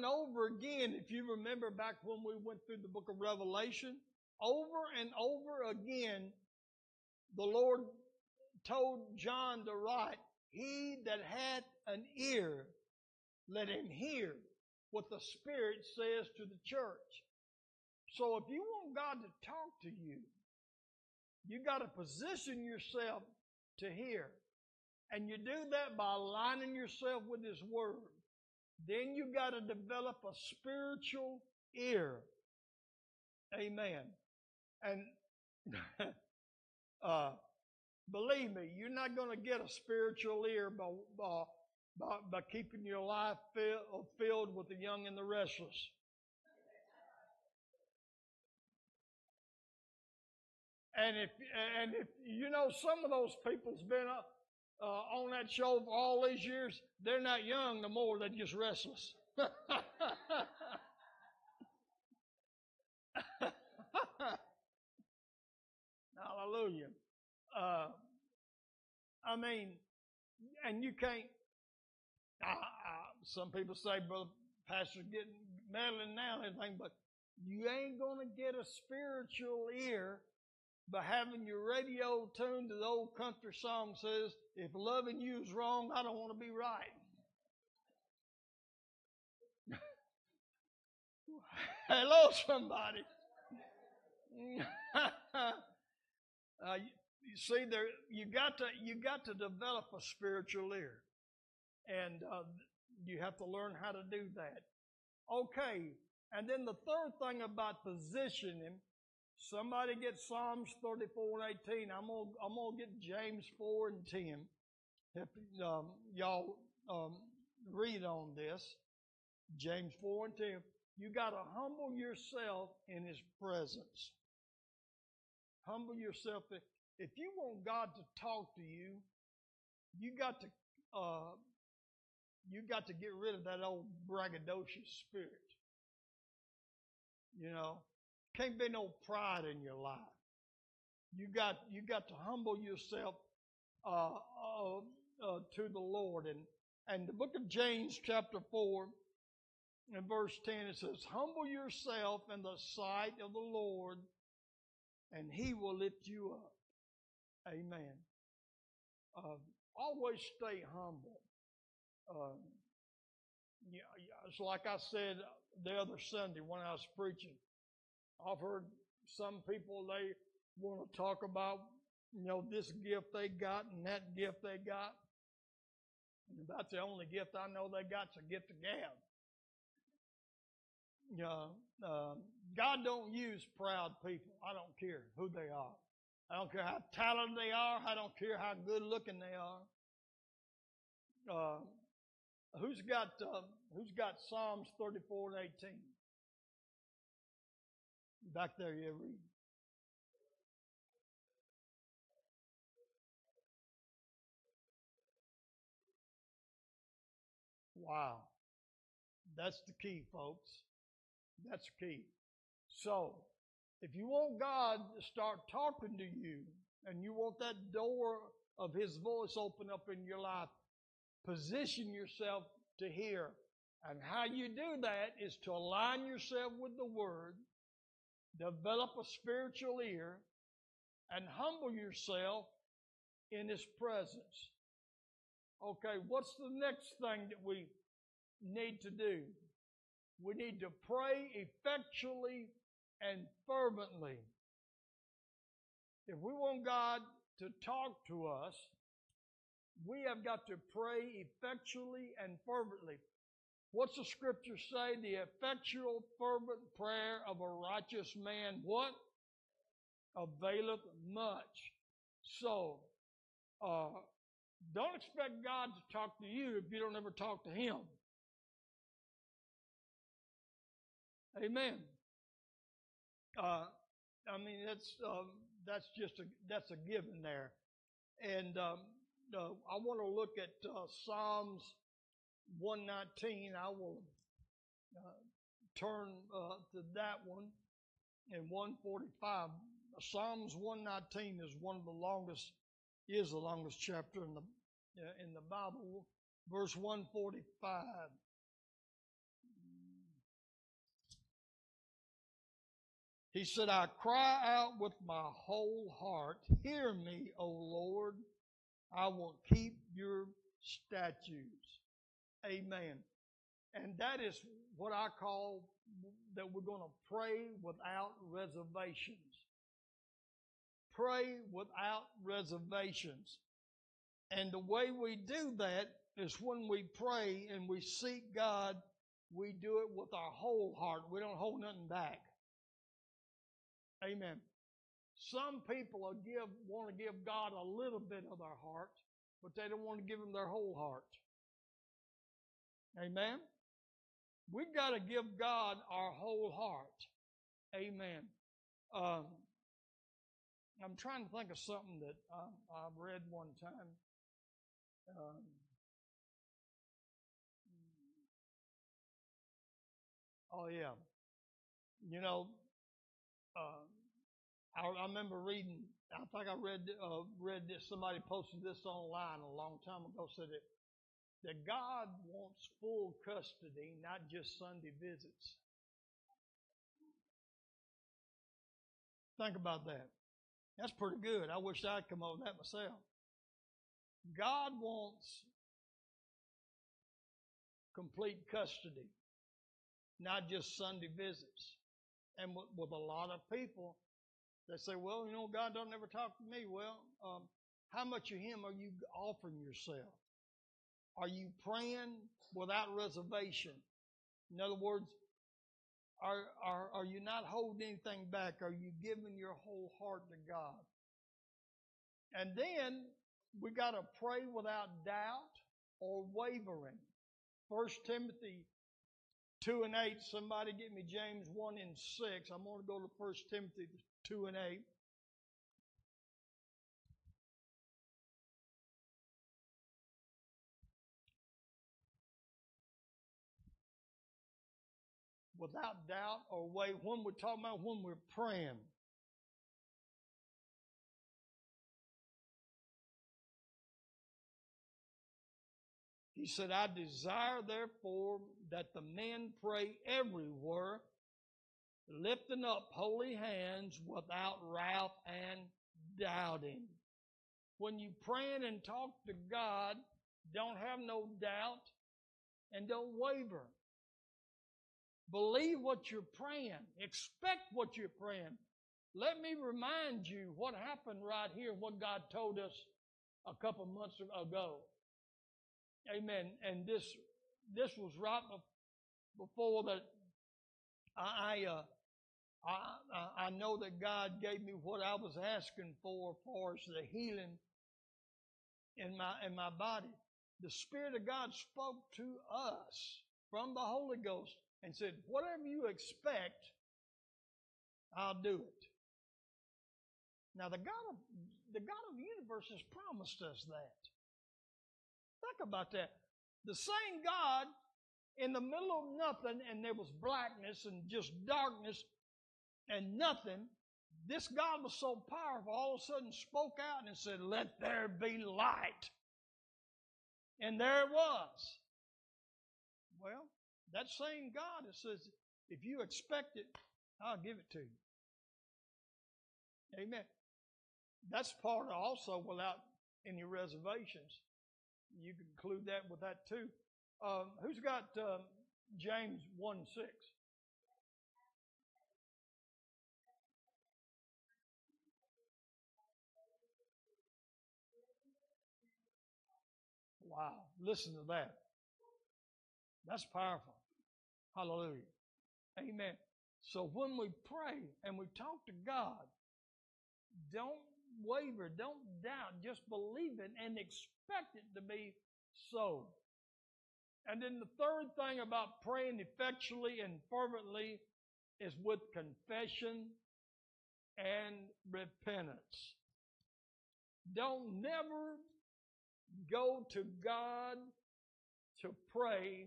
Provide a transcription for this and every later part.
and over again, if you remember back when we went through the book of Revelation, over and over again, the Lord told John to write, He that hath an ear, let him hear what the Spirit says to the church. So if you want God to talk to you, you got to position yourself to hear. And you do that by aligning yourself with His Word. Then you got to develop a spiritual ear. Amen. And uh, believe me, you're not going to get a spiritual ear by, by, by, by keeping your life fill, filled with the young and the restless. And if and if you know some of those people's been up uh, on that show for all these years, they're not young no more. They're just restless. Hallelujah. Uh, I mean, and you can't. Some people say, brother, pastor's getting meddling now and everything, but you ain't gonna get a spiritual ear by having your radio tuned to the old country song says, if loving you is wrong, I don't want to be right. Hello, somebody. uh, you, you, see, there you got to you got to develop a spiritual ear, and uh, you have to learn how to do that. Okay, and then the third thing about positioning Somebody get Psalms 34 and 18. I'm gonna, I'm gonna get James 4 and 10. If um, y'all um, read on this, James 4 and 10, you got to humble yourself in His presence. Humble yourself. If you want God to talk to you, you got to uh, you got to get rid of that old braggadocious spirit. You know, can't be no pride in your life. You got you got to humble yourself uh, uh, uh, to the Lord. And and the book of James, chapter four, and verse ten, it says, "Humble yourself in the sight of the Lord, and He will lift you up." Amen. Uh, always stay humble. Uh, yeah, it's like I said the other Sunday when I was preaching. I've heard some people, they want to talk about, you know, this gift they got and that gift they got. And that's the only gift I know they got's a gift of gab. You know, uh, God don't use proud people. I don't care who they are. I don't care how talented they are. I don't care how good looking they are. Uh, who's got uh, Who's got Psalms 34 and 18? Back there, you read. Wow. That's the key, folks. That's the key. So, if you want God to start talking to you and you want that door of His voice open up in your life, position yourself to hear. And how you do that is to align yourself with the Word develop a spiritual ear, and humble yourself in His presence. Okay, what's the next thing that we need to do? We need to pray effectually and fervently. If we want God to talk to us, we have got to pray effectually and fervently. What's the scripture say? The effectual, fervent prayer of a righteous man, what? Availeth much. So, uh, don't expect God to talk to you if you don't ever talk to Him. Amen. Uh, I mean, that's um, that's just a that's a given there, and um, uh, I want to look at uh, Psalms 119, I will uh, turn uh, to that one and 145. Psalms 119 is one of the longest, is the longest chapter in the uh, in the Bible. Verse 145. He said, I cry out with my whole heart. Hear me, O Lord. I will keep your statutes. Amen. And that is what I call that we're going to pray without reservations. Pray without reservations. And the way we do that is when we pray and we seek God, we do it with our whole heart. We don't hold nothing back. Amen. Some people give, want to give God a little bit of their heart, but they don't want to give Him their whole heart. Amen. We've got to give God our whole heart. Amen. Um, I'm trying to think of something that I, have read one time. Um, oh yeah, you know, uh, I, I, remember reading. I think I read uh, read this. Somebody posted this online a long time ago. Said that that God wants full custody, not just Sunday visits. Think about that. That's pretty good. I wish I'd come with that myself. God wants complete custody, not just Sunday visits. And with, with, a lot of people, they say, well, you know, God don't ever talk to me. Well, um, how much of Him are you offering yourself? Are you praying without reservation? In other words, are, are, are you not holding anything back? Are you giving your whole heart to God? And then we got to pray without doubt or wavering. First Timothy 2 and 8. Somebody get me James 1 and 6. I'm going to go to First Timothy 2 and 8. Without doubt or way when we're talking about when we're praying. He said, I desire therefore that the men pray everywhere, lifting up holy hands without wrath and doubting. When you praying and talk to God, don't have no doubt and don't waver. Believe what you're praying. Expect what you're praying. Let me remind you what happened right here, what God told us a couple months ago. Amen. And this this was right before that I uh, I I know that God gave me what I was asking for, for the healing in my in my body. The Spirit of God spoke to us from the Holy Ghost and said, Whatever you expect, I'll do it. Now, the God of, the God of the universe has promised us that. Think about that. The same God in the middle of nothing, and there was blackness and just darkness and nothing. This God was so powerful, all of a sudden spoke out and said, Let there be light. And there it was. Well, that same God that says, if you expect it, I'll give it to you. Amen. That's part of also without any reservations. You can include that with that too. Um, who's got um, James 1 6? Wow, listen to that. That's powerful. Hallelujah. Amen. So when we pray and we talk to God, don't waver, don't doubt, just believe it and expect it to be so. And then the third thing about praying effectually and fervently is with confession and repentance. Don't never go to God to pray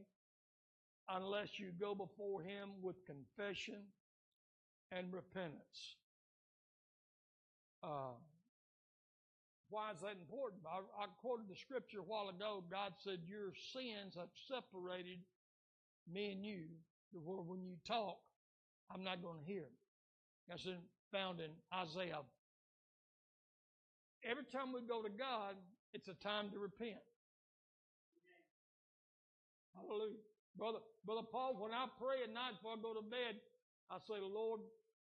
unless you go before Him with confession and repentance. Uh, why is that important? I, I, quoted the scripture a while ago. God said, Your sins have separated me and you, where when you talk, I'm not going to hear. That's in, found in Isaiah. Every time we go to God, it's a time to repent. Hallelujah. Brother, Brother Paul, when I pray at night before I go to bed, I say, Lord,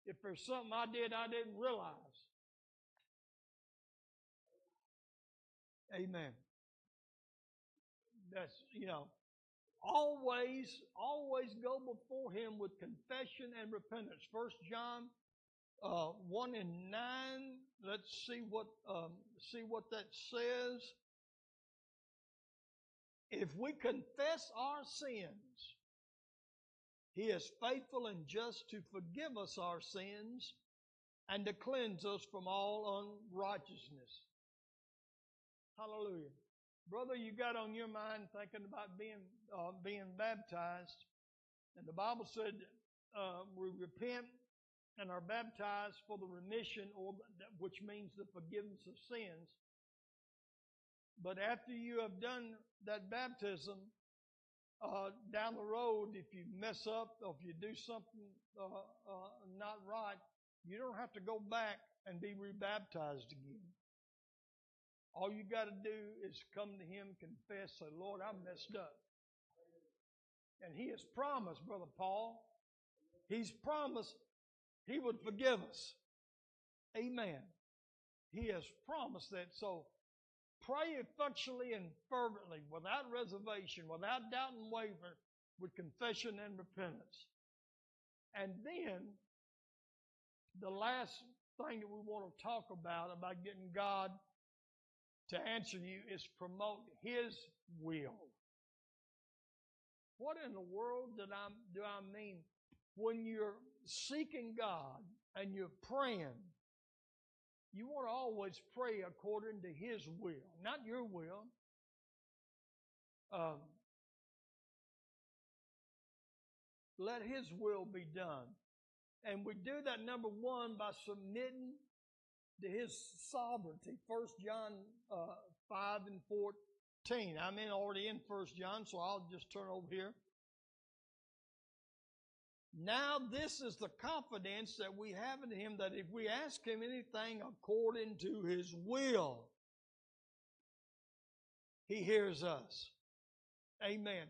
if there's something I did I didn't realize. Amen. That's, you know, always, always go before him with confession and repentance. First John uh, 1 and 9. Let's see what um, see what that says. If we confess our sins, He is faithful and just to forgive us our sins and to cleanse us from all unrighteousness. Hallelujah. Brother, you got on your mind thinking about being uh, being baptized, and the Bible said uh, we repent and are baptized for the remission, or which means the forgiveness of sins. But after you have done that baptism, uh, down the road, if you mess up or if you do something uh, uh, not right, you don't have to go back and be rebaptized again. All you got to do is come to Him, confess, say, Lord, I messed up. And He has promised, Brother Paul, He's promised He would forgive us. Amen. He has promised that. So Pray effectually and fervently, without reservation, without doubt and waver, with confession and repentance. And then, the last thing that we want to talk about, about getting God to answer you, is promote His will. What in the world did I, do I mean? When you're seeking God and you're praying, you want to always pray according to His will, not your will. Um, let His will be done. And we do that, number one, by submitting to His sovereignty. First John uh, 5 and 14. I'm in already in First John, so I'll just turn over here. Now, this is the confidence that we have in Him that if we ask Him anything according to His will, He hears us. Amen.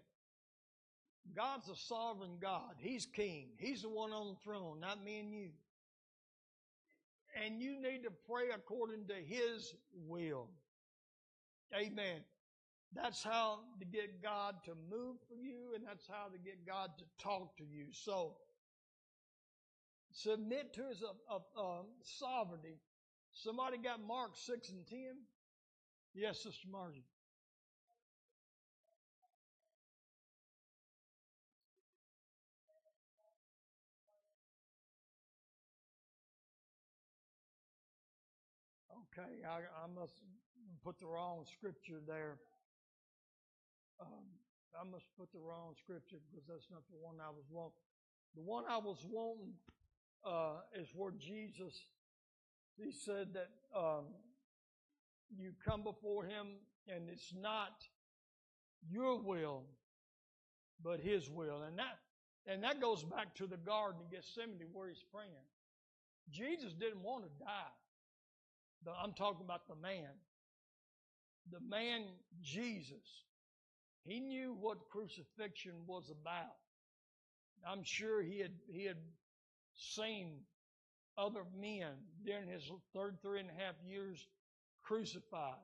God's a sovereign God. He's king. He's the one on the throne, not me and you. And you need to pray according to His will. Amen. That's how to get God to move for you, and that's how to get God to talk to you. So, submit to His uh, uh, sovereignty. Somebody got Mark 6 and 10? Yes, Sister Margie. Okay, I, I must put the wrong scripture there. Um, I must put the wrong scripture because that's not the one I was wanting. The one I was wanting uh, is where Jesus, he said that um, you come before him and it's not your will, but his will. And that, and that goes back to the Garden of Gethsemane where he's praying. Jesus didn't want to die. I'm talking about the man. The man, Jesus. He knew what crucifixion was about. I'm sure he had, he had seen other men during his third three and a half years crucified.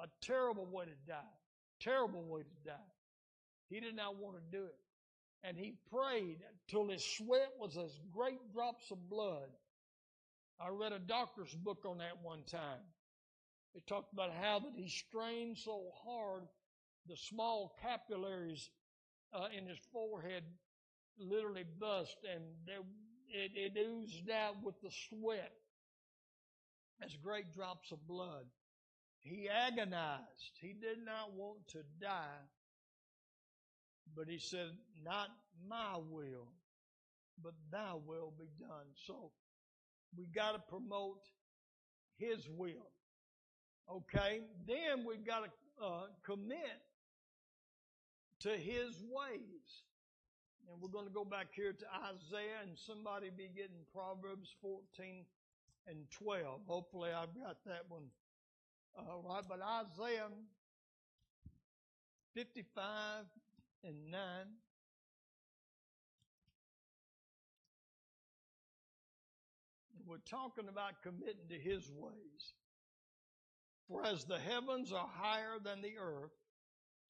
A terrible way to die. Terrible way to die. He did not want to do it. And he prayed till his sweat was as great drops of blood. I read a doctor's book on that one time. It talked about how that he strained so hard the small capillaries uh, in his forehead literally bust and it, it oozed out with the sweat as great drops of blood. He agonized. He did not want to die, but he said, Not my will, but thy will be done. So we got to promote his will. Okay? Then we've got to uh, commit to his ways. And we're going to go back here to Isaiah and somebody be getting Proverbs 14 and 12. Hopefully I've got that one uh, right. But Isaiah 55 and 9. We're talking about committing to His ways. For as the heavens are higher than the earth,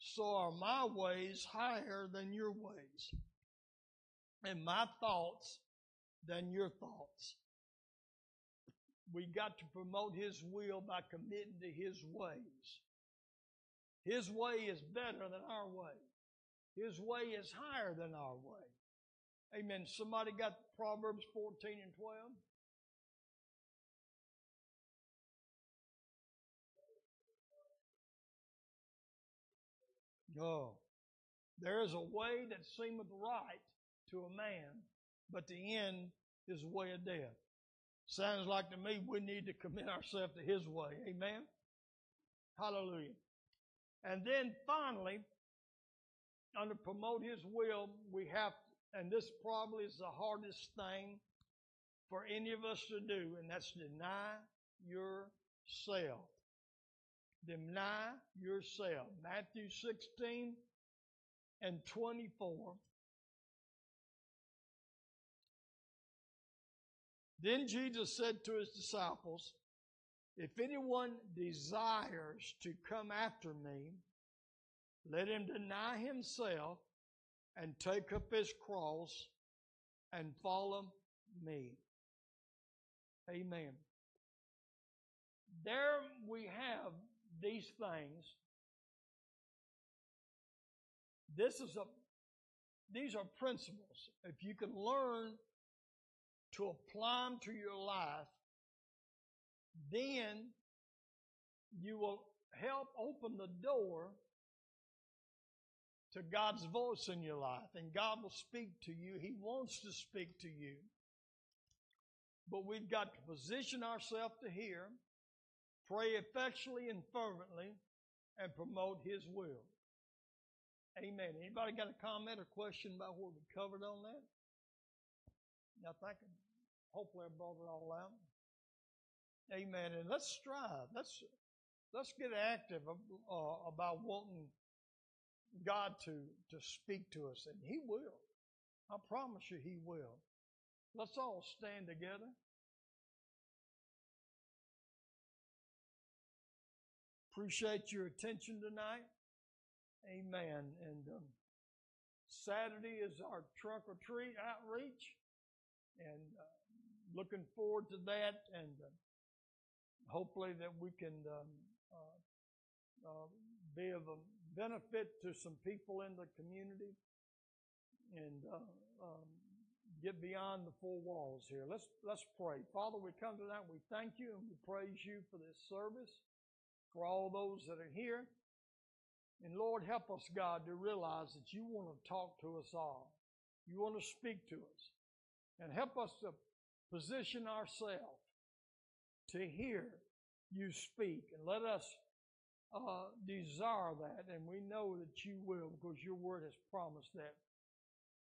so are my ways higher than your ways, and my thoughts than your thoughts. We got to promote His will by committing to His ways. His way is better than our way. His way is higher than our way. Amen. Somebody got Proverbs 14 and 12? Oh, there is a way that seemeth right to a man, but the end is the way of death. Sounds like to me we need to commit ourselves to His way. Amen? Hallelujah. And then finally, under promote His will, we have, and this probably is the hardest thing for any of us to do, and that's deny yourself. Deny yourself. Matthew 16 and 24. Then Jesus said to his disciples, If anyone desires to come after me, let him deny himself and take up his cross and follow me. Amen. There we have these things. This is a these are principles. If you can learn to apply them to your life, then you will help open the door to God's voice in your life, and God will speak to you. He wants to speak to you. But we've got to position ourselves to hear, pray effectually and fervently, and promote His will. Amen. Anybody got a comment or question about what we covered on that? I think hopefully I brought it all out. Amen. And let's strive. Let's let's get active uh, about wanting God to to speak to us, and He will. I promise you, He will. Let's all stand together. Appreciate your attention tonight. Amen. And um, Saturday is our trunk or treat outreach, and uh, looking forward to that, and uh, hopefully that we can um, uh, uh, be of a benefit to some people in the community and uh, um, get beyond the four walls here. Let's let's pray. Father, we come tonight. We thank you and we praise you for this service, for all those that are here. And Lord, help us, God, to realize that you want to talk to us all. You want to speak to us. And help us to position ourselves to hear you speak and let us uh, desire that and we know that you will because your word has promised that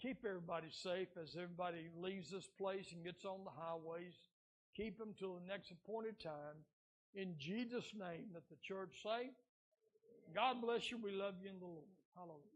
keep everybody safe as everybody leaves this place and gets on the highways keep them till the next appointed time in jesus name that the church say god bless you. We love you in the lord. Hallelujah